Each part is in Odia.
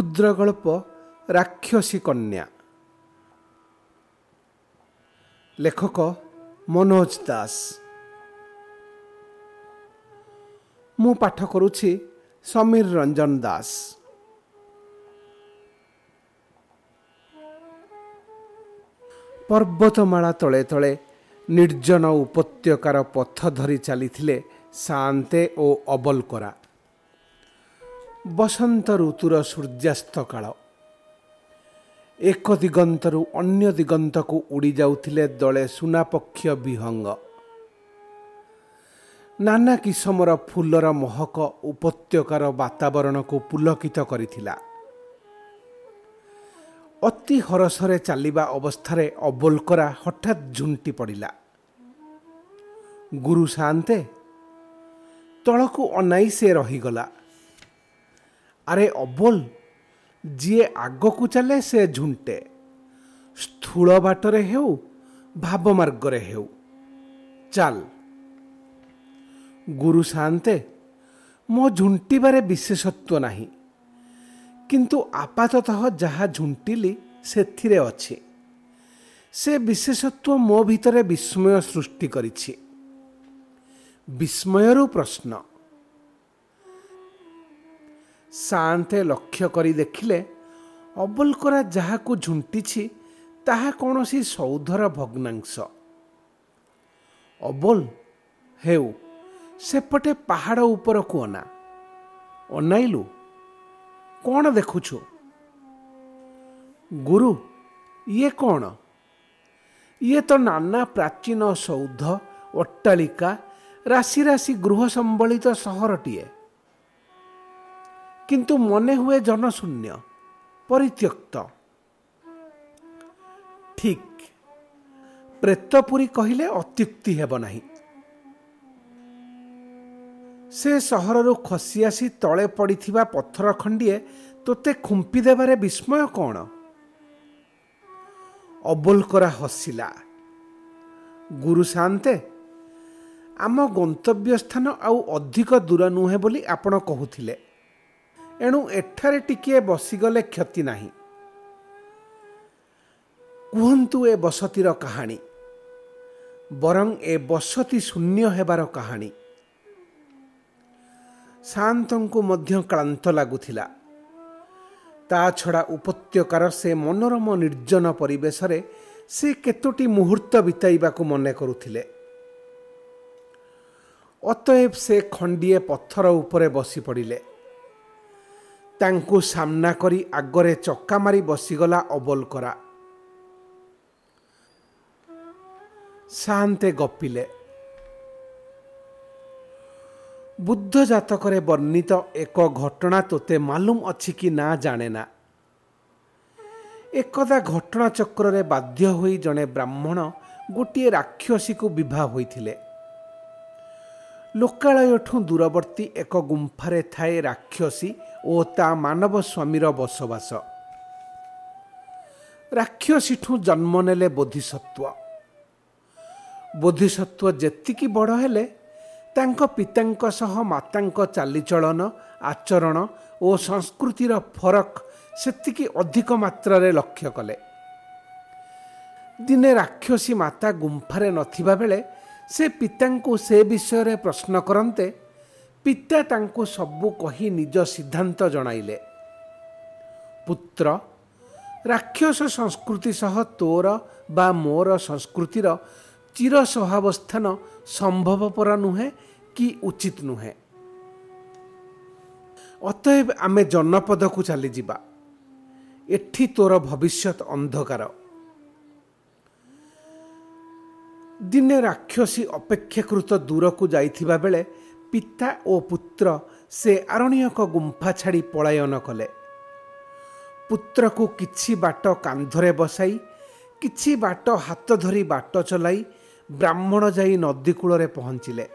କ୍ଷୁଦ୍ର ଗଳ୍ପ ରାକ୍ଷସୀ କନ୍ୟା ଲେଖକ ମନୋଜ ଦାସ ମୁଁ ପାଠ କରୁଛି ସମୀର ରଞ୍ଜନ ଦାସ ପର୍ବତମାଳା ତଳେ ତଳେ ନିର୍ଜନ ଉପତ୍ୟକାର ପଥ ଧରି ଚାଲିଥିଲେ ସାନ୍ତେ ଓ ଅବଲକରା। ବସନ୍ତ ଋତୁର ସୂର୍ଯ୍ୟାସ୍ତ କାଳ। ଏକ ଦିଗନ୍ତରୁ ଅନ୍ୟ ଦିଗନ୍ତକୁ ଉଡ଼ି ଯାଉଥିଲେ ଦଳେ ସୁନାପକ୍ଷ ବିହଙ୍ଗ। ନାନା କିସମର ଫୁଲର ମହକ ଉପତ୍ୟକାର ବାତାବରଣକୁ ପୁଲକିତ କରିଥିଲା। ଅତି ହରସରେ ଚାଲିବା ଅବସ୍ଥାରେ ଅବୋଲକରା ହଠାତ୍ ଝୁଣ୍ଟି ପଡ଼ିଲା। ଗୁରୁ ସାନ୍ତେ ତଳକୁ ଅନାଇ ସେ ରହିଗଲା। ଆରେ ଅବୋଲ ଯିଏ ଆଗକୁ ଚାଲେ ସେ ଝୁଣ୍ଟେ ସ୍ଥୂଳ ବାଟରେ ହେଉ ଭାବ ମାର୍ଗରେ ହେଉ ଚାଲ ଗୁରୁ ସାନ୍ତେ ମୋ ଝୁଣ୍ଟିବାରେ ବିଶେଷତ୍ୱ ନାହିଁ କିନ୍ତୁ ଆପାତତଃ ଯାହା ଝୁଣ୍ଟିଲି ସେଥିରେ ଅଛି। ସେ ବିଶେଷତ୍ୱ ମୋ ଭିତରେ ବିସ୍ମୟ ସୃଷ୍ଟି କରିଛି। ବିସ୍ମୟରୁ ପ୍ରଶ୍ନ। ସାନ୍ତେ ଲକ୍ଷ୍ୟ କରି ଦେଖିଲେ ଅବଲକରା ଯାହାକୁ ଝୁଣ୍ଟିଛି ତାହା କୌଣସି ସୌଧର ଭଗ୍ନାଂଶ। ଅବଲ ହେଉ ସେପଟେ ପାହାଡ଼ ଉପରକୁ ଅନା ଅନାଇଲୁ କ'ଣ ଦେଖୁଛୁ? ଗୁରୁ ଇଏ କ'ଣ? ଇଏ ତ ନାନା ପ୍ରାଚୀନ ସୌଧ ଅଟ୍ଟାଳିକା ରାଶି ରାଶି ଗୃହ ସମ୍ବଳିତ ସହରଟିଏ। କିନ୍ତୁ ମନେ ହୁଏ ଜନଶୂନ୍ୟ ପରିତ୍ୟକ୍ତ ଠିକ୍ ପ୍ରେତପୁରୀ କହିଲେ ଅତ୍ୟୁକ୍ତି ହେବ ନାହିଁ ସେ ସହରରୁ ଖସି ଆସି ତଳେ ପଡ଼ିଥିବା ପଥର ଖଣ୍ଡିଏ ତୋତେ ଖୁମ୍ପି ଦେବାରେ ବିସ୍ମୟ କ'ଣ ଅବୋଲକରା ହସିଲା। ଗୁରୁ ସାନ୍ତେ ଆମ ଗନ୍ତବ୍ୟ ସ୍ଥାନ ଆଉ ଅଧିକ ଦୂର ନୁହେଁ ବୋଲି ଆପଣ କହୁଥିଲେ। ଏଣୁ ଏଠାରେ ଟିକିଏ ବସିଗଲେ କ୍ଷତି ନାହିଁ। କୁହନ୍ତୁ ଏ ବସତିର କାହାଣୀ। ବରଂ ଏ ବସତି ଶୂନ୍ୟ ହେବାର କାହାଣୀ। ଶାନ୍ତଙ୍କୁ ମଧ୍ୟ କ୍ଳାନ୍ତ ଲାଗୁଥିଲା। ତା ଛଡ଼ା ଉପତ୍ୟକାର ସେ ମନୋରମ ନିର୍ଜନ ପରିବେଶରେ ସେ କେତୋଟି ମୁହୂର୍ତ୍ତ ବିତାଇବାକୁ ମନେ କରୁଥିଲେ। ଅତଏବ ସେ ଖଣ୍ଡିଏ ପଥର ଉପରେ ବସି ପଡ଼ିଲେ ତାଙ୍କୁ ସାମ୍ନା କରି ଆଗରେ ଚକା ମାରି ବସିଗଲା ଅବଲକରା। ଶାନ୍ତେ ଗପିଲେ। ବୁଦ୍ଧ ଜାତକରେ ବର୍ଣ୍ଣିତ ଏକ ଘଟଣା ତୋତେ ମାଲୁମ ଅଛି କି ନା ଜାଣେ ନା ଏକଦା ଘଟଣା ଚକ୍ରରେ ବାଧ୍ୟ ହୋଇ ଜଣେ ବ୍ରାହ୍ମଣ ଗୋଟିଏ ରାକ୍ଷସୀକୁ ବିବାହ ହୋଇଥିଲେ। ଲୋକାଳୟଠୁ ଦୂରବର୍ତ୍ତୀ ଏକ ଗୁମ୍ଫାରେ ଥାଏ ରାକ୍ଷସୀ ଓ ତା ମାନବ ସ୍ୱାମୀର ବସବାସ। ରାକ୍ଷସୀଠୁ ଜନ୍ମ ନେଲେ ବୋଧିସତ୍ଵ ବୋଧିସତ୍ଵ ଯେତିକି ବଡ଼ ହେଲେ ତାଙ୍କ ପିତାଙ୍କ ସହ ମାତାଙ୍କ ଚାଲିଚଳନ ଆଚରଣ ଓ ସଂସ୍କୃତିର ଫରକ ସେତିକି ଅଧିକ ମାତ୍ରାରେ ଲକ୍ଷ୍ୟ କଲେ। ଦିନେ ରାକ୍ଷସୀ ମାତା ଗୁମ୍ଫାରେ ନଥିବା ବେଳେ ସେ ପିତାଙ୍କୁ ସେ ବିଷୟରେ ପ୍ରଶ୍ନ କରନ୍ତେ ପିତା ତାଙ୍କୁ ସବୁ କହି ନିଜ ସିଦ୍ଧାନ୍ତ ଜଣାଇଲେ। ପୁତ୍ର ରାକ୍ଷସ ସଂସ୍କୃତି ସହ ତୋର ବା ମୋର ସଂସ୍କୃତିର ଚିର ସହାବସ୍ଥାନ ସମ୍ଭବପର ନୁହେଁ କି ଉଚିତ ନୁହେଁ। ଅତଏବ ଆମେ ଜନପଦକୁ ଚାଲିଯିବା। ଏଠି ତୋର ଭବିଷ୍ୟତ ଅନ୍ଧକାର। ଦିନେ ରାକ୍ଷସୀ ଅପେକ୍ଷାକୃତ ଦୂରକୁ ଯାଇଥିବା ବେଳେ ପିତା ଓ ପୁତ୍ର ସେ ଆରଣ୍ୟକ ଗୁମ୍ଫା ଛାଡ଼ି ପଳାୟନ କଲେ। ପୁତ୍ରକୁ କିଛି ବାଟ କାନ୍ଧରେ ବସାଇ କିଛି ବାଟ ହାତ ଧରି ବାଟ ଚଲାଇ ବ୍ରାହ୍ମଣ ଯାଇ ନଦୀ କୂଳରେ ପହଞ୍ଚିଲେ।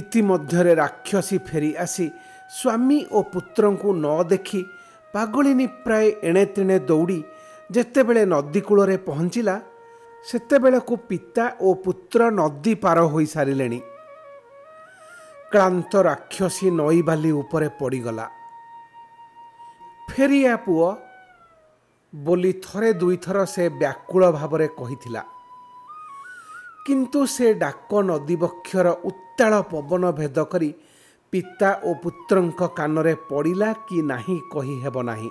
ଇତିମଧ୍ୟରେ ରାକ୍ଷସୀ ଫେରି ଆସି ସ୍ୱାମୀ ଓ ପୁତ୍ରଙ୍କୁ ନ ଦେଖି ପାଗଳିନୀ ପ୍ରାୟ ଏଣେ ତେଣେ ଦୌଡ଼ି ଯେତେବେଳେ ନଦୀ କୂଳରେ ପହଞ୍ଚିଲା ସେତେବେଳକୁ ପିତା ଓ ପୁତ୍ର ନଦୀ ପାର ହୋଇସାରିଲେଣି। କ୍ଳାନ୍ତ ରାକ୍ଷସୀ ନଈବାଲି ଉପରେ ପଡ଼ିଗଲା। ଫେରିଆ ପୁଅ ବୋଲି ଥରେ ଦୁଇଥର ସେ ବ୍ୟାକୁଳ ଭାବରେ କହିଥିଲା। କିନ୍ତୁ ସେ ଡାକ ନଦୀବକ୍ଷର ଉତ୍ତାଳ ପବନ ଭେଦ କରି ପିତା ଓ ପୁତ୍ରଙ୍କ କାନରେ ପଡ଼ିଲା କି ନାହିଁ କହିହେବ ନାହିଁ।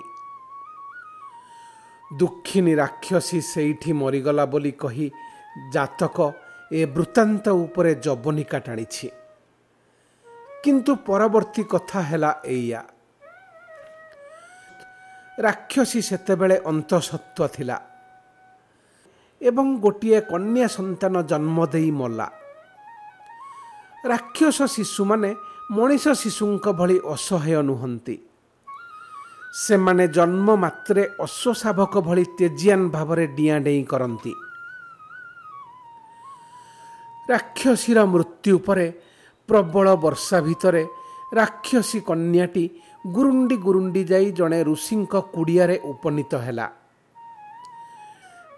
ଦୁଃଖିନୀ ରାକ୍ଷସୀ ସେଇଠି ମରିଗଲା ବୋଲି କହି ଜାତକ ଏ ବୃତ୍ତାନ୍ତ ଉପରେ ଜବନିକା ଟାଣିଛି କିନ୍ତୁ ପରବର୍ତ୍ତୀ କଥା ହେଲା ଏଇଆ। ରାକ୍ଷସୀ ସେତେବେଳେ ଅନ୍ତଃସତ୍ତ୍ୱ ଥିଲା ଏବଂ ଗୋଟିଏ କନ୍ୟା ସନ୍ତାନ ଜନ୍ମ ଦେଇ ମଲା। ରାକ୍ଷସ ଶିଶୁମାନେ ମଣିଷ ଶିଶୁଙ୍କ ଭଳି ଅସହାୟ ନୁହନ୍ତି। ସେମାନେ ଜନ୍ମ ମାତ୍ରେ ଅଶ୍ୱଶାବକ ଭଳି ତେଜିଆନ ଭାବରେ ଡିଆଁ ଡେଇଁ କରନ୍ତି। ରାକ୍ଷସୀର ମୃତ୍ୟୁ ପରେ ପ୍ରବଳ ବର୍ଷା ଭିତରେ ରାକ୍ଷସୀ କନ୍ୟାଟି ଗୁରୁଣ୍ଡି ଗୁରୁଣ୍ଡି ଯାଇ ଜଣେ ଋଷିଙ୍କ କୁଡ଼ିଆରେ ଉପନୀତ ହେଲା।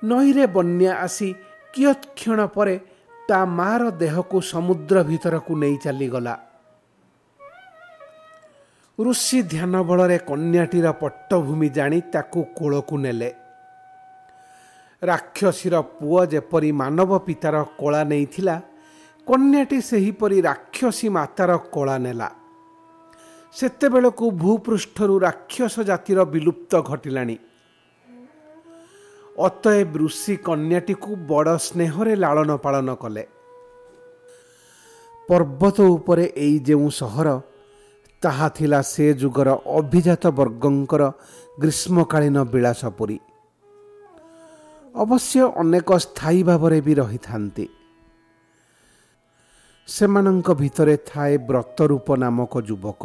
ନଈରେ ବନ୍ୟା ଆସି କିୟତ୍କ୍ଷଣ ପରେ ତା ମାର ଦେହକୁ ସମୁଦ୍ର ଭିତରକୁ ନେଇ ଚାଲିଗଲା। ଋଷି ଧ୍ୟାନ ବଳରେ କନ୍ୟାଟିର ପଟ୍ଟଭୂମି ଜାଣି ତାକୁ କୂଳକୁ ନେଲେ। ରାକ୍ଷସୀର ପୁଅ ଯେପରି ମାନବ ପିତାର କଳା ନେଇଥିଲା କନ୍ୟାଟି ସେହିପରି ରାକ୍ଷସୀ ମାତାର କଳା ନେଲା। ସେତେବେଳକୁ ଭୂପୃଷ୍ଠରୁ ରାକ୍ଷସ ଜାତିର ବିଲୁପ୍ତ ଘଟିଲାଣି। ଅତଏବ ଋଷି କନ୍ୟାଟିକୁ ବଡ଼ ସ୍ନେହରେ ଲାଳନ ପାଳନ କଲେ। ପର୍ବତ ଉପରେ ଏଇ ଯେଉଁ ସହର ତାହା ଥିଲା ସେ ଯୁଗର ଅଭିଜାତ ବର୍ଗଙ୍କର ଗ୍ରୀଷ୍ମକାଳୀନ ବିଳାସପୁରୀ। ଅବଶ୍ୟ ଅନେକ ସ୍ଥାୟୀ ଭାବରେ ବି ରହିଥାନ୍ତି। ସେମାନଙ୍କ ଭିତରେ ଥାଏ ବ୍ରତରୂପ ନାମକ ଯୁବକ।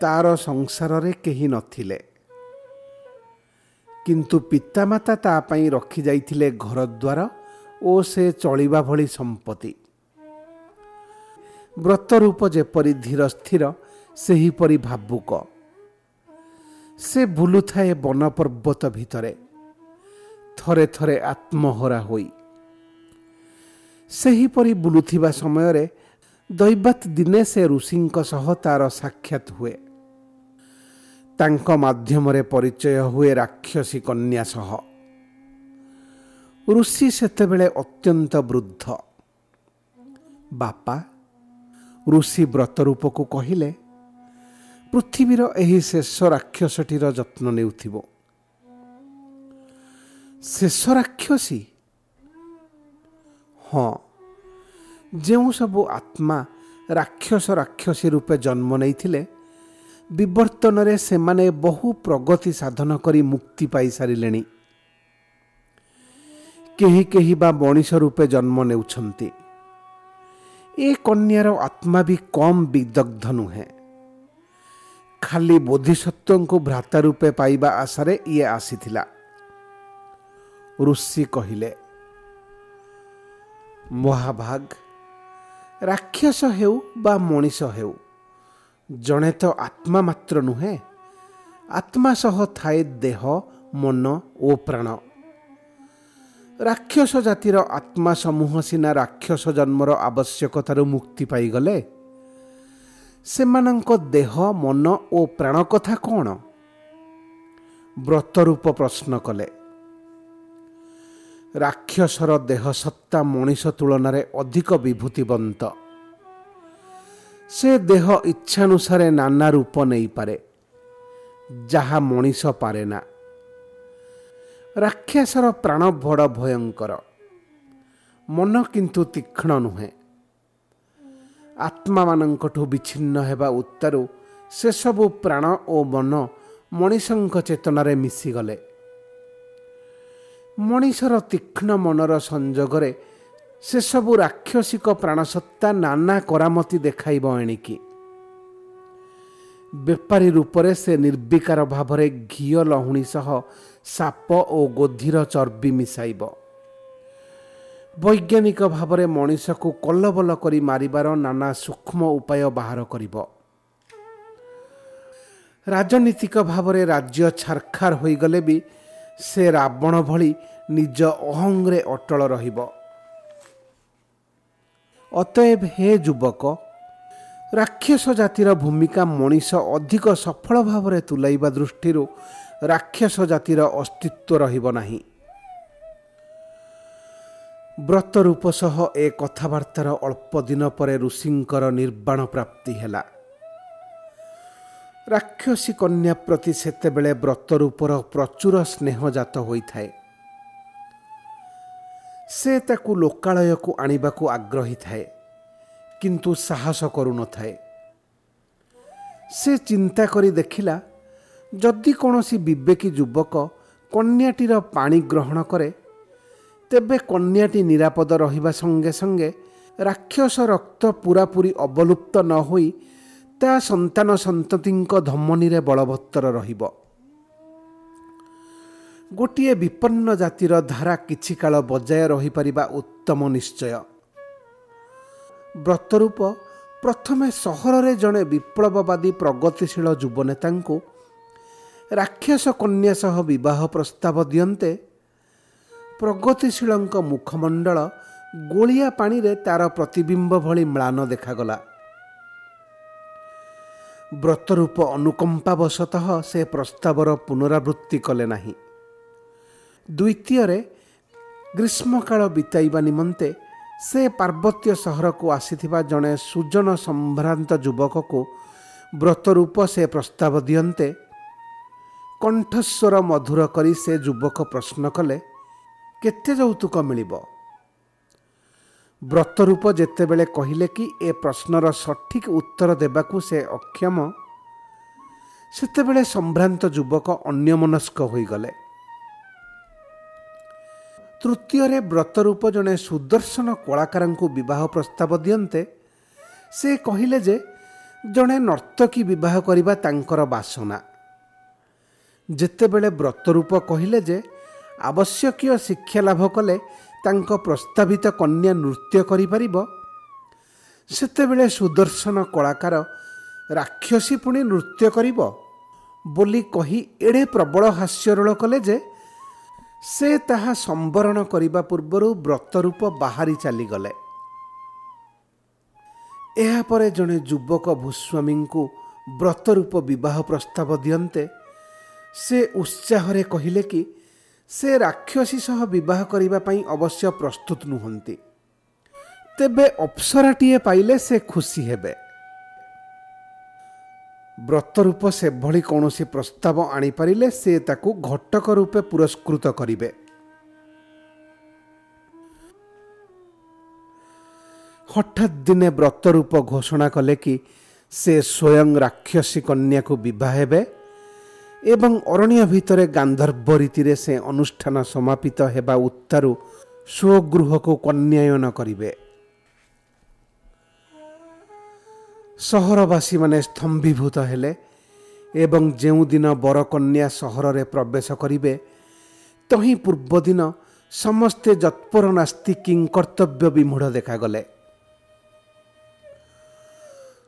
ତାର ସଂସାରରେ କେହି ନଥିଲେ। କିନ୍ତୁ ପିତାମାତା ତା ପାଇଁ ରଖିଯାଇଥିଲେ ଘରଦ୍ୱାର ଓ ସେ ଚଳିବା ଭଳି ସମ୍ପତ୍ତି। ବ୍ରତରୂପ ଯେପରି ଧୀର ସ୍ଥିର ସେହିପରି ଭାବୁକ ସେ ବୁଲୁଥାଏ ବନ ପର୍ବତ ଭିତରେ ଥରେ ଥରେ ଆତ୍ମହରା ହୋଇ ସେହିପରି ବୁଲୁଥିବା ସମୟରେ ଦୈବାତ ଦିନେ ସେ ଋଷିଙ୍କ ସହ ତାର ସାକ୍ଷାତ ହୁଏ ତାଙ୍କ ମାଧ୍ୟମରେ ପରିଚୟ ହୁଏ ରାକ୍ଷସୀ କନ୍ୟା ସହ ଋଷି ସେତେବେଳେ ଅତ୍ୟନ୍ତ ବୃଦ୍ଧ ବାପା ଋଷି ବ୍ରତରୂପକୁ କହିଲେ ପୃଥିବୀର ଏହି ଶେଷ ରାକ୍ଷସଟିର ଯତ୍ନ ନେଉଥିବ। ଶେଷ ରାକ୍ଷସୀ? ହଁ ଯେଉଁ ସବୁ ଆତ୍ମା ରାକ୍ଷସ ରାକ୍ଷସୀ ରୂପେ ଜନ୍ମ ନେଇଥିଲେ ବିବର୍ତ୍ତନରେ ସେମାନେ ବହୁ ପ୍ରଗତି ସାଧନ କରି ମୁକ୍ତି ପାଇସାରିଲେଣି। କେହି କେହି ବା ମଣିଷ ରୂପେ ଜନ୍ମ ନେଉଛନ୍ତି। ଏ କନ୍ୟାର ଆତ୍ମା ବି କମ୍ ବିଦଗ୍ଧ ନୁହେଁ ଖାଲି ବୋଧିସତ୍ୱଙ୍କୁ ଭ୍ରାତା ରୂପେ ପାଇବା ଆଶାରେ ଇଏ ଆସିଥିଲା। ଋଷି କହିଲେ ମହାଭାଗ ରାକ୍ଷସ ହେଉ ବା ମଣିଷ ହେଉ ଜଣେ ତ ଆତ୍ମା ମାତ୍ର ନୁହେଁ ଆତ୍ମା ସହ ଥାଏ ଦେହ ମନ ଓ ପ୍ରାଣ। ରାକ୍ଷସ ଜାତିର ଆତ୍ମା ସମୂହ ସିନା ରାକ୍ଷସ ଜନ୍ମର ଆବଶ୍ୟକତାରୁ ମୁକ୍ତି ପାଇଗଲେ ସେମାନଙ୍କ ଦେହ ମନ ଓ ପ୍ରାଣ କଥା କ'ଣ? ବ୍ରତରୂପ ପ୍ରଶ୍ନ କଲେ। ରାକ୍ଷସର ଦେହ ସତ୍ତା ମଣିଷ ତୁଳନାରେ ଅଧିକ ବିଭୂତିବନ୍ତ। ସେ ଦେହ ଇଚ୍ଛାନୁସାରେ ନାନା ରୂପ ନେଇପାରେ ଯାହା ମଣିଷ ପାରେ ନା ରାକ୍ଷସର ପ୍ରାଣ ବଡ଼ ଭୟଙ୍କର। ମନ କିନ୍ତୁ ତୀକ୍ଷ୍ଣ ନୁହେଁ। ଆତ୍ମାମାନଙ୍କଠୁ ବିଚ୍ଛିନ୍ନ ହେବା ଉତ୍ତାରୁ ସେସବୁ ପ୍ରାଣ ଓ ମନ ମଣିଷଙ୍କ ଚେତନାରେ ମିଶିଗଲେ। ମଣିଷର ତୀକ୍ଷ୍ଣ ମନର ସଂଯୋଗରେ ସେସବୁ ରାକ୍ଷସିକ ପ୍ରାଣସତ୍ତା ନାନା କରାମତି ଦେଖାଇବ ଏଣିକି। ବେପାରୀ ରୂପରେ ସେ ନିର୍ବିକାର ଭାବରେ ଘିଅ ଲହୁଣୀ ସହ ସାପ ଓ ଗୋଧିର ଚର୍ବି ମିଶାଇବ ବୈଜ୍ଞାନିକ ଭାବରେ ମଣିଷକୁ କଲବଲ କରି ମାରିବାର ନାନା ସୂକ୍ଷ୍ମ ଉପାୟ ବାହାର କରିବ ରାଜନୀତିକ ଭାବରେ ରାଜ୍ୟ ଛାରଖାର ହୋଇଗଲେ ବି ସେ ରାବଣ ଭଳି ନିଜ ଅହଙ୍ଗରେ ଅଟଳ ରହିବ ଅତଏବ ହେ ଯୁବକ ରାକ୍ଷସ ଜାତିର ଭୂମିକା ମଣିଷ ଅଧିକ ସଫଳ ଭାବରେ ତୁଲାଇବା ଦୃଷ୍ଟିରୁ ରାକ୍ଷସ ଜାତିର ଅସ୍ତିତ୍ୱ ରହିବ ନାହିଁ। ବ୍ରତ ରୂପ ସହ ଏ କଥାବାର୍ତ୍ତାର ଅଳ୍ପ ଦିନ ପରେ ଋଷିଙ୍କର ନିର୍ବାଣ ପ୍ରାପ୍ତି ହେଲା। ରାକ୍ଷସୀ କନ୍ୟା ପ୍ରତି ସେତେବେଳେ ବ୍ରତ ରୂପର ପ୍ରଚୁର ସ୍ନେହ ଜାତ ହୋଇଥାଏ। ସେ ତାକୁ ଲୋକାଳୟକୁ ଆଣିବାକୁ ଆଗ୍ରହୀ ଥାଏ। କିନ୍ତୁ ସାହସ କରୁନଥାଏ। ସେ ଚିନ୍ତା କରି ଦେଖିଲା ଯଦି କୌଣସି ବିବେକୀ ଯୁବକ କନ୍ୟାଟିର ପାଣି ଗ୍ରହଣ କରେ ତେବେ କନ୍ୟାଟି ନିରାପଦ ରହିବା ସଙ୍ଗେ ସଙ୍ଗେ ରାକ୍ଷସ ରକ୍ତ ପୂରାପୂରି ଅବଲୁପ୍ତ ନ ହୋଇ ତା ସନ୍ତାନ ସନ୍ତତିଙ୍କ ଧମନୀରେ ବଳବତ୍ତର ରହିବ। ଗୋଟିଏ ବିପନ୍ନ ଜାତିର ଧାରା କିଛି କାଳ ବଜାୟ ରହିପାରିବା ଉତ୍ତମ ନିଶ୍ଚୟ। ବ୍ରତରୂପ ପ୍ରଥମେ ସହରରେ ଜଣେ ବିପ୍ଳବବାଦୀ ପ୍ରଗତିଶୀଳ ଯୁବନେତାଙ୍କୁ ରାକ୍ଷସ କନ୍ୟା ସହ ବିବାହ ପ୍ରସ୍ତାବ ଦିଅନ୍ତେ। ପ୍ରଗତିଶୀଳଙ୍କ ମୁଖମଣ୍ଡଳ ଗୋଳିଆ ପାଣିରେ ତାର ପ୍ରତିବିମ୍ବ ଭଳି ମ୍ଳାନ ଦେଖାଗଲା। ବ୍ରତରୂପ ଅନୁକମ୍ପାବଶତଃ ସେ ପ୍ରସ୍ତାବର ପୁନରାବୃତ୍ତି କଲେ ନାହିଁ। ଦ୍ୱିତୀୟରେ ଗ୍ରୀଷ୍ମକାଳ ବିତାଇବା ନିମନ୍ତେ ସେ ପାର୍ବତ୍ୟ ସହରକୁ ଆସିଥିବା ଜଣେ ସୁଜନ ସମ୍ଭ୍ରାନ୍ତ ଯୁବକକୁ ବ୍ରତରୂପ ସେ ପ୍ରସ୍ତାବ ଦିଅନ୍ତେ। କଣ୍ଠସ୍ୱର ମଧୁର କରି ସେ ଯୁବକ ପ୍ରଶ୍ନ କଲେ କେତେ ଯୌତୁକ ମିଳିବ? ବ୍ରତରୂପ ଯେତେବେଳେ କହିଲେ କି ଏ ପ୍ରଶ୍ନର ସଠିକ୍ ଉତ୍ତର ଦେବାକୁ ସେ ଅକ୍ଷମ ସେତେବେଳେ ସମ୍ଭ୍ରାନ୍ତ ଯୁବକ ଅନ୍ୟମନସ୍କ ହୋଇଗଲେ। ତୃତୀୟରେ ବ୍ରତରୂପ ଜଣେ ସୁଦର୍ଶନ କଳାକାରଙ୍କୁ ବିବାହ ପ୍ରସ୍ତାବ ଦିଅନ୍ତେ ସେ କହିଲେ ଯେ ଜଣେ ନର୍ତ୍ତକୀ ବିବାହ କରିବା ତାଙ୍କର ବାସନା। ଯେତେବେଳେ ବ୍ରତରୂପ କହିଲେ ଯେ ଆବଶ୍ୟକୀୟ ଶିକ୍ଷା ଲାଭ କଲେ ତାଙ୍କ ପ୍ରସ୍ତାବିତ କନ୍ୟା ନୃତ୍ୟ କରିପାରିବ ସେତେବେଳେ ସୁଦର୍ଶନ କଳାକାର ରାକ୍ଷସୀ ପୁଣି ନୃତ୍ୟ କରିବ ବୋଲି କହି ଏଡ଼େ ପ୍ରବଳ ହାସ୍ୟରୋଳ କଲେ ଯେ ସେ ତାହା ସମ୍ବରଣ କରିବା ପୂର୍ବରୁ ବ୍ରତରୂପ ବାହାରି ଚାଲିଗଲେ। ଏହାପରେ ଜଣେ ଯୁବକ ଭୂସ୍ୱାମୀଙ୍କୁ ବ୍ରତରୂପ ବିବାହ ପ୍ରସ୍ତାବ ଦିଅନ୍ତେ। ସେ ଉତ୍ସାହରେ କହିଲେ କି ସେ ରାକ୍ଷସୀ ସହ ବିବାହ କରିବା ପାଇଁ ଅବଶ୍ୟ ପ୍ରସ୍ତୁତ ନୁହନ୍ତି। ତେବେ ଅପ୍ସରାଟିଏ ପାଇଲେ ସେ ଖୁସି ହେବେ। ବ୍ରତ ରୂପ ସେଭଳି କୌଣସି ପ୍ରସ୍ତାବ ଆଣିପାରିଲେ ସେ ତାକୁ ଘଟକ ରୂପେ ପୁରସ୍କୃତ କରିବେ। ହଠାତ୍ ଦିନେ ବ୍ରତ ରୂପ ଘୋଷଣା କଲେ କି ସେ ସ୍ୱୟଂ ରାକ୍ଷସୀ କନ୍ୟାକୁ ବିବାହ ହେବେ ଏବଂ ଅରଣ୍ୟ ଭିତରେ ଗାନ୍ଧର୍ବ ରୀତିରେ ସେ ଅନୁଷ୍ଠାନ ସମାପିତ ହେବା ଉତ୍ତାରୁ ସ୍ୱଗୃହକୁ କନ୍ୟାୟନ କରିବେ। ସହରବାସୀମାନେ ସ୍ତମ୍ଭୀଭୂତ ହେଲେ ଏବଂ ଯେଉଁଦିନ ବରକନ୍ୟା ସହରରେ ପ୍ରବେଶ କରିବେ ତହିଁ ପୂର୍ବଦିନ ସମସ୍ତେ ଯତ୍ପର ନାସ୍ତି କିଂକର୍ତ୍ତବ୍ୟ ବିମୂଢ଼ ଦେଖାଗଲେ।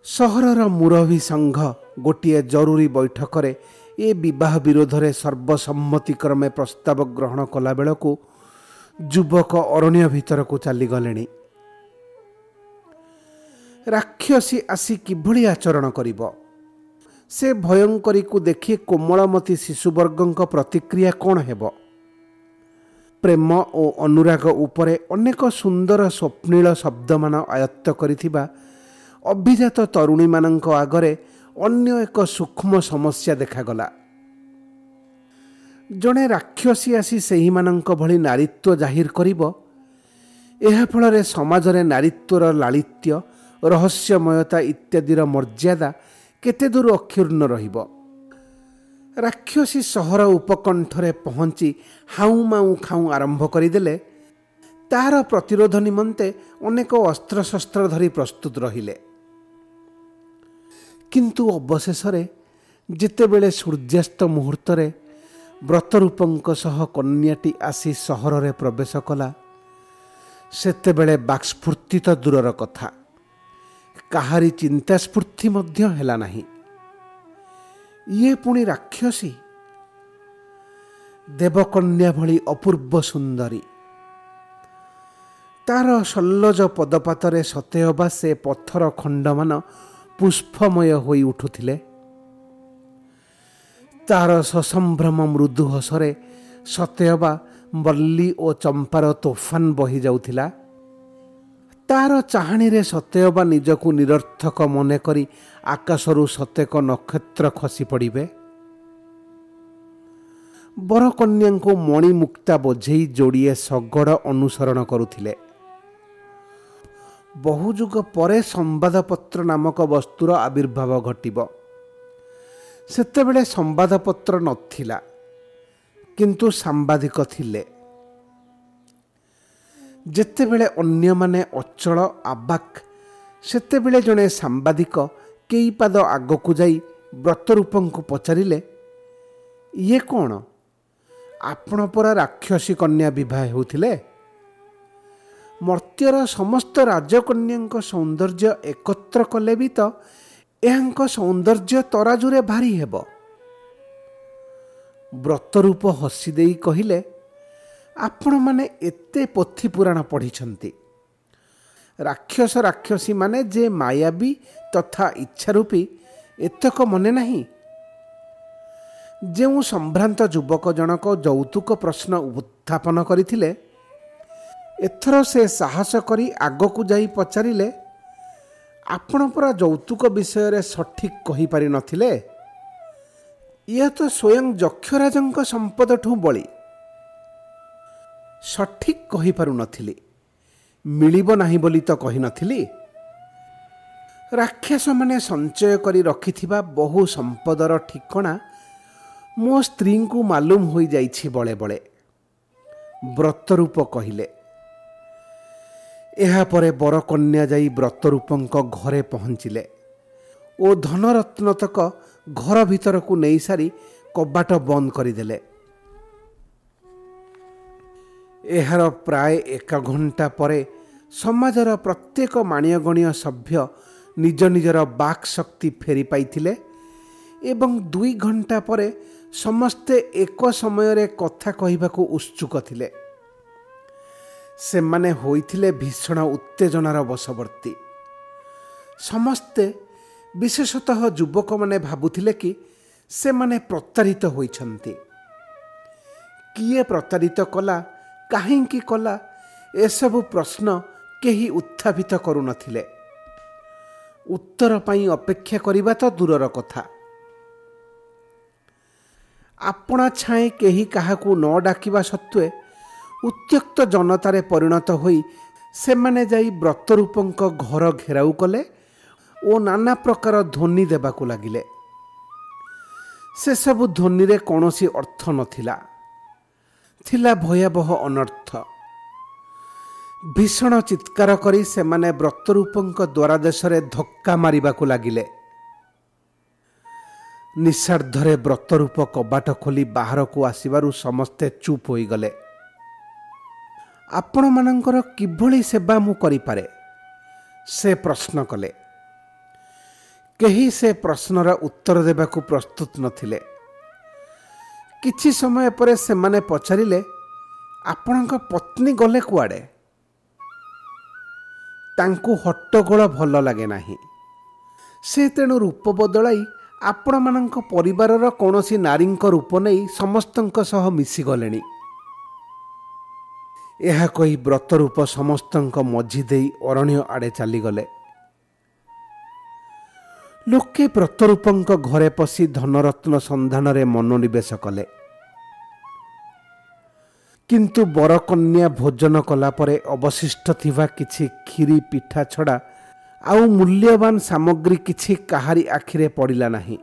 ସହରର ମୁରବୀ ସଂଘ ଗୋଟିଏ ଜରୁରୀ ବୈଠକରେ ଏ ବିବାହ ବିରୋଧରେ ସର୍ବସମ୍ମତିକ୍ରମେ ପ୍ରସ୍ତାବ ଗ୍ରହଣ କଲାବେଳକୁ ଯୁବକ ଅରଣ୍ୟ ଭିତରକୁ ଚାଲିଗଲେଣି। ରାକ୍ଷସୀ ଆସି କିଭଳି ଆଚରଣ କରିବ? ସେ ଭୟଙ୍କରୀକୁ ଦେଖି କୋମଳମତୀ ଶିଶୁବର୍ଗଙ୍କ ପ୍ରତିକ୍ରିୟା କ'ଣ ହେବ? ପ୍ରେମ ଓ ଅନୁରାଗ ଉପରେ ଅନେକ ସୁନ୍ଦର ସ୍ୱପ୍ନୀଳ ଶବ୍ଦମାନ ଆୟତ୍ତ କରିଥିବା ଅଭିଜାତ ତରୁଣୀମାନଙ୍କ ଆଗରେ ଅନ୍ୟ ଏକ ସୂକ୍ଷ୍ମ ସମସ୍ୟା ଦେଖାଗଲା। ଜଣେ ରାକ୍ଷସୀ ଆସି ସେହିମାନଙ୍କ ଭଳି ନାରୀତ୍ୱ ଜାହିର କରିବ ଏହାଫଳରେ ସମାଜରେ ନାରୀତ୍ୱର ଲାଳିତ୍ୟ ରହସ୍ୟମୟତା ଇତ୍ୟାଦିର ମର୍ଯ୍ୟାଦା କେତେ ଦୂର ଅକ୍ଷୁର୍ଣ୍ଣ ରହିବ? ରାକ୍ଷସୀ ସହର ଉପକଣ୍ଠରେ ପହଞ୍ଚି ହାଉଁ ମାଉଁ ଖାଉଁ ଆରମ୍ଭ କରିଦେଲେ। ତାହାର ପ୍ରତିରୋଧ ନିମନ୍ତେ ଅନେକ ଅସ୍ତ୍ରଶସ୍ତ୍ର ଧରି ପ୍ରସ୍ତୁତ ରହିଲେ। କିନ୍ତୁ ଅବଶେଷରେ ଯେତେବେଳେ ସୂର୍ଯ୍ୟାସ୍ତ ମୁହୂର୍ତ୍ତରେ ବ୍ରତରୂପଙ୍କ ସହ କନ୍ୟାଟି ଆସି ସହରରେ ପ୍ରବେଶ କଲା ସେତେବେଳେ ବାକ୍ସ୍ଫୂର୍ତ୍ତି ତ ଦୂରର କଥା। କାହାରି ଚିନ୍ତା ସ୍ଫୂର୍ତ୍ତି ମଧ୍ୟ ହେଲା ନାହିଁ। ଇଏ ପୁଣି ରାକ୍ଷସୀ। ଦେବକନ୍ୟା ଭଳି ଅପୂର୍ବ ସୁନ୍ଦରୀ। ତାର ସଲ୍ଲଜ ପଦପାତରେ ସତେ ଅବା ସେ ପଥର ଖଣ୍ଡମାନ ପୁଷ୍ପମୟ ହୋଇ ଉଠୁଥିଲେ। ତାର ସସମ୍ଭ୍ରମ ମୃଦୁ ହସରେ ସତେଅବା ମଲ୍ଲି ଓ ଚମ୍ପାର ତୋଫାନ ବହି ଯାଉଥିଲା ତାର ଚାହାଣୀରେ ସତେଅବା ନିଜକୁ ନିରର୍ଥକ ମନେକରି ଆକାଶରୁ ସତେକ ନକ୍ଷତ୍ର ଖସି ପଡ଼ିବେ? ବରକନ୍ୟାଙ୍କୁ ମଣିମୁକ୍ତା ବୋଝେଇ ଯୋଡ଼ିଏ ଶଗଡ଼ ଅନୁସରଣ କରୁଥିଲେ। ବହୁ ଯୁଗ ପରେ ସମ୍ବାଦପତ୍ର ନାମକ ବସ୍ତୁର ଆବିର୍ଭାବ ଘଟିବ। ସେତେବେଳେ ସମ୍ବାଦପତ୍ର ନଥିଲା କିନ୍ତୁ ସାମ୍ବାଦିକ ଥିଲେ। ଯେତେବେଳେ ଅନ୍ୟମାନେ ଅଚଳ ଆବାକ୍ ସେତେବେଳେ ଜଣେ ସାମ୍ବାଦିକ କେଇ ପାଦ ଆଗକୁ ଯାଇ ବ୍ରତରୂପଙ୍କୁ ପଚାରିଲେ ଇଏ କ'ଣ? ଆପଣ ପରା ରାକ୍ଷସୀ କନ୍ୟା ବିବାହ ହେଉଥିଲେ? ମର୍ତ୍ତ୍ୟର ସମସ୍ତ ରାଜକନ୍ୟାଙ୍କ ସୌନ୍ଦର୍ଯ୍ୟ ଏକତ୍ର କଲେ ବି ତ ଏହାଙ୍କ ସୌନ୍ଦର୍ଯ୍ୟ ତରାଜୁରେ ଭାରି ହେବ। ବ୍ରତରୂପ ହସି ଦେଇ କହିଲେ ଆପଣମାନେ ଏତେ ପୋଥି ପୁରାଣ ପଢ଼ିଛନ୍ତି। ରାକ୍ଷସ ରାକ୍ଷସୀମାନେ ଯେ ମାୟାବୀ ତଥା ଇଚ୍ଛାରୂପୀ ଏତକ ମନେ ନାହିଁ। ଯେଉଁ ସମ୍ଭ୍ରାନ୍ତ ଯୁବକ ଜଣକ ଯୌତୁକ ପ୍ରଶ୍ନ ଉତ୍ଥାପନ କରିଥିଲେ ଏଥର ସେ ସାହସ କରି ଆଗକୁ ଯାଇ ପଚାରିଲେ ଆପଣ ପରା ଯୌତୁକ ବିଷୟରେ ସଠିକ୍ କହିପାରିନଥିଲେ? ଇଏ ତ ସ୍ୱୟଂ ଯକ୍ଷରାଜଙ୍କ ସମ୍ପଦଠୁ ବଳି। ସଠିକ୍ କହିପାରୁନଥିଲି। ମିଳିବ ନାହିଁ ବୋଲି ତ କହିନଥିଲି। ରାକ୍ଷସମାନେ ସଞ୍ଚୟ କରି ରଖିଥିବା ବହୁ ସମ୍ପଦର ଠିକଣା ମୋ ସ୍ତ୍ରୀଙ୍କୁ ମାଲୁମ ହୋଇଯାଇଛି ବଳେ ବଳେ। ବ୍ରତରୂପ କହିଲେ। ଏହାପରେ ବରକନ୍ୟା ଯାଇ ବ୍ରତରୂପଙ୍କ ଘରେ ପହଞ୍ଚିଲେ ଓ ଧନରତ୍ନତକ ଘର ଭିତରକୁ ନେଇସାରି କବାଟ ବନ୍ଦ କରିଦେଲେ। ଏହାର ପ୍ରାୟ ଏକ ଘଣ୍ଟା ପରେ ସମାଜର ପ୍ରତ୍ୟେକ ମାଣିୟଗଣୀୟ ସଭ୍ୟ ନିଜ ନିଜର ବାକ୍ ଶକ୍ତି ଫେରି ପାଇଥିଲେ ଏବଂ ଦୁଇ ଘଣ୍ଟା ପରେ ସମସ୍ତେ ଏକ ସମୟରେ କଥା କହିବାକୁ ଉତ୍ସୁକ ଥିଲେ। ସେମାନେ ହୋଇଥିଲେ ଭୀଷଣ ଉତ୍ତେଜନାର ବଶବର୍ତ୍ତୀ। ସମସ୍ତେ ବିଶେଷତଃ ଯୁବକମାନେ ଭାବୁଥିଲେ କି ସେମାନେ ପ୍ରତାରିତ ହୋଇଛନ୍ତି। କିଏ ପ୍ରତାରିତ କଲା? କାହିଁକି କଲା? ଏସବୁ ପ୍ରଶ୍ନ କେହି ଉତ୍ଥାପିତ କରୁନଥିଲେ। ଉତ୍ତର ପାଇଁ ଅପେକ୍ଷା କରିବା ତ ଦୂରର କଥା। ଆପଣା ଛାଏଁ କେହି କାହାକୁ ନ ଡାକିବା ସତ୍ତ୍ୱେ ଉତ୍ତ୍ୟକ୍ତ ଜନତାରେ ପରିଣତ ହୋଇ ସେମାନେ ଯାଇ ବ୍ରତରୂପଙ୍କ ଘର ଘେରାଉ କଲେ ଓ ନାନା ପ୍ରକାର ଧ୍ୱନି ଦେବାକୁ ଲାଗିଲେ। ସେସବୁ ଧ୍ୱନିରେ କୌଣସି ଅର୍ଥ ନଥିଲା। ଥିଲା ଭୟାବହ ଅନର୍ଥ। ଭୀଷଣ ଚିତ୍କାର କରି ସେମାନେ ବ୍ରତରୂପଙ୍କ ଦ୍ୱାରାଦେଶରେ ଧକ୍କା ମାରିବାକୁ ଲାଗିଲେ। ନିଃସ୍ୱାର୍ଦ୍ଧରେ ବ୍ରତରୂପ କବାଟ ଖୋଲି ବାହାରକୁ ଆସିବାରୁ ସମସ୍ତେ ଚୁପ୍ ହୋଇଗଲେ। ଆପଣମାନଙ୍କର କିଭଳି ସେବା ମୁଁ କରିପାରେ? ସେ ପ୍ରଶ୍ନ କଲେ। କେହି ସେ ପ୍ରଶ୍ନର ଉତ୍ତର ଦେବାକୁ ପ୍ରସ୍ତୁତ ନଥିଲେ। କିଛି ସମୟ ପରେ ସେମାନେ ପଚାରିଲେ ଆପଣଙ୍କ ପତ୍ନୀ ଗଲେ କୁଆଡ଼େ? ତାଙ୍କୁ ହଟ୍ଟଗୋଳ ଭଲ ଲାଗେ ନାହିଁ। ସେ ତେଣୁ ରୂପ ବଦଳାଇ ଆପଣମାନଙ୍କ ପରିବାରର କୌଣସି ନାରୀଙ୍କ ରୂପ ନେଇ ସମସ୍ତଙ୍କ ସହ ମିଶିଗଲେଣି। ଏହା କହି ବ୍ରତରୂପ ସମସ୍ତଙ୍କ ମଝି ଦେଇ ଅରଣ୍ୟ ଆଡ଼େ ଚାଲିଗଲେ। ଲୋକେ ବ୍ରତରୂପଙ୍କ ଘରେ ପଶି ଧନରତ୍ନ ସନ୍ଧାନରେ ମନୋନିବେଶ କଲେ। କିନ୍ତୁ ବରକନ୍ୟା ଭୋଜନ କଲା ପରେ ଅବଶିଷ୍ଟ ଥିବା କିଛି କ୍ଷୀରି ପିଠା ଛଡ଼ା ଆଉ ମୂଲ୍ୟବାନ ସାମଗ୍ରୀ କିଛି କାହାରି ଆଖିରେ ପଡ଼ିଲା ନାହିଁ।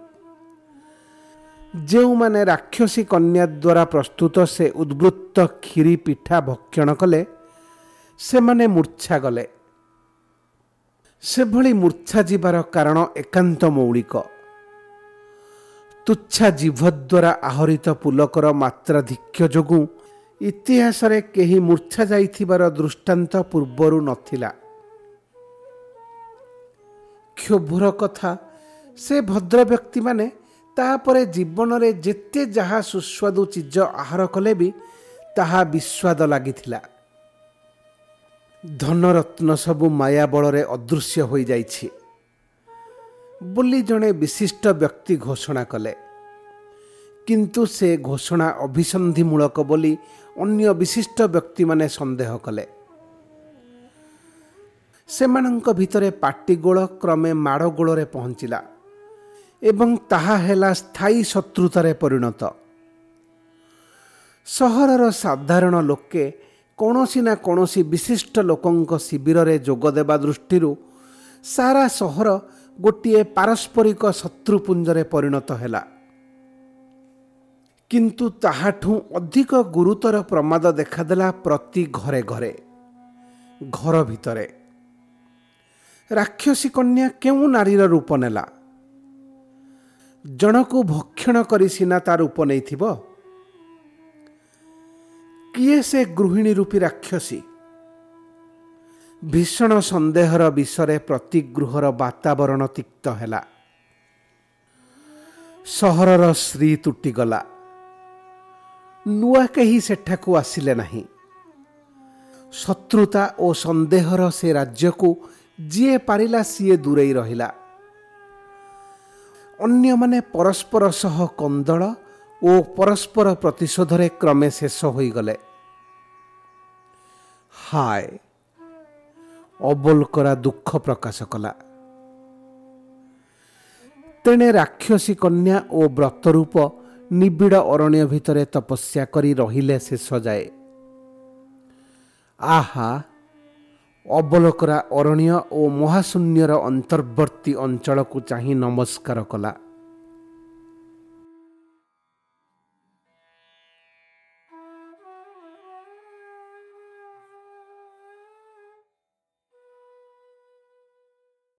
ଯେଉଁମାନେ ରାକ୍ଷସୀ କନ୍ୟା ଦ୍ୱାରା ପ୍ରସ୍ତୁତ ସେ ଉଦ୍ବୃତ୍ତ କ୍ଷୀରି ପିଠା ଭକ୍ଷଣ କଲେ ସେମାନେ ମୂର୍ଚ୍ଛା ଗଲେ। ସେଭଳି ମୂର୍ଚ୍ଛା ଯିବାର କାରଣ ଏକାନ୍ତ ମୌଳିକ। ତୁଚ୍ଛା ଜିଭ ଦ୍ୱାରା ଆହରିତ ପୁଲକର ମାତ୍ରାଧିକ୍ୟ ଯୋଗୁଁ ଇତିହାସରେ କେହି ମୂର୍ଚ୍ଛା ଯାଇଥିବାର ଦୃଷ୍ଟାନ୍ତ ପୂର୍ବରୁ ନଥିଲା। କ୍ଷୋଭର କଥା ସେ ଭଦ୍ର ବ୍ୟକ୍ତିମାନେ ତାପରେ ଜୀବନରେ ଯେତେ ଯାହା ସୁସ୍ୱାଦୁ ଚିଜ ଆହାର କଲେ ବି ତାହା ବିସ୍ୱାଦ ଲାଗିଥିଲା। ଧନରତ୍ନ ସବୁ ମାୟା ବଳରେ ଅଦୃଶ୍ୟ ହୋଇଯାଇଛି। ବୋଲି ଜଣେ ବିଶିଷ୍ଟ ବ୍ୟକ୍ତି ଘୋଷଣା କଲେ। କିନ୍ତୁ ସେ ଘୋଷଣା ଅଭିସନ୍ଧିମୂଳକ ବୋଲି ଅନ୍ୟ ବିଶିଷ୍ଟ ବ୍ୟକ୍ତିମାନେ ସନ୍ଦେହ କଲେ। ସେମାନଙ୍କ ଭିତରେ ପାଟିଗୋଳ କ୍ରମେ ମାଡ଼ଗୋଳରେ ପହଞ୍ଚିଲା ଏବଂ ତାହା ହେଲା ସ୍ଥାୟୀ ଶତ୍ରୁତାରେ ପରିଣତ। ସହରର ସାଧାରଣ ଲୋକେ କୌଣସି ନା କୌଣସି ବିଶିଷ୍ଟ ଲୋକଙ୍କ ଶିବିରରେ ଯୋଗ ଦେବା ଦୃଷ୍ଟିରୁ ସାରା ସହର ଗୋଟିଏ ପାରସ୍ପରିକ ଶତ୍ରୁପୁଞ୍ଜରେ ପରିଣତ ହେଲା। କିନ୍ତୁ ତାହାଠୁ ଅଧିକ ଗୁରୁତର ପ୍ରମାଦ ଦେଖାଦେଲା ପ୍ରତି ଘରେ ଘରେ ଘର ଭିତରେ। ରାକ୍ଷସୀ କନ୍ୟା କେଉଁ ନାରୀର ରୂପ ନେଲା? ଜଣକୁ ଭକ୍ଷଣ କରି ସିନା ତା ରୂପ ନେଇଥିବ? କିଏ ସେ ଗୃହିଣୀ ରୂପୀ ରାକ୍ଷସୀ? ଭୀଷଣ ସନ୍ଦେହର ବିଷୟରେ ପ୍ରତି ଗୃହର ବାତାବରଣ ତିକ୍ତ ହେଲା। ସହରର ଶ୍ରୀ ତୁଟିଗଲା। ନୂଆ କେହି ସେଠାକୁ ଆସିଲେ ନାହିଁ ଶତ୍ରୁତା ଓ ସନ୍ଦେହର ସେ ରାଜ୍ୟକୁ ଯିଏ ପାରିଲା ସିଏ ଦୂରେଇ ରହିଲା ଅନ୍ୟମାନେ ପରସ୍ପର ସହ କନ୍ଦଳ ଓ ପରସ୍ପର ପ୍ରତିଶୋଧରେ କ୍ରମେ ଶେଷ ହୋଇଗଲେ। ହାୟ ଅବୋଲକରା ଦୁଃଖ ପ୍ରକାଶ କଲା। ତେଣେ ରାକ୍ଷସୀ କନ୍ୟା ଓ ବ୍ରତରୂପ ନିବିଡ଼ ଅରଣ୍ୟ ଭିତରେ ତପସ୍ୟା କରି ରହିଲେ ଶେଷ ଯାଏ। ଆହା ଅବଲୋକରା ଅରଣ୍ୟ ଓ ମହାଶୂନ୍ୟର ଅନ୍ତର୍ବର୍ତ୍ତୀ ଅଞ୍ଚଳକୁ ଚାହିଁ ନମସ୍କାର କଲା।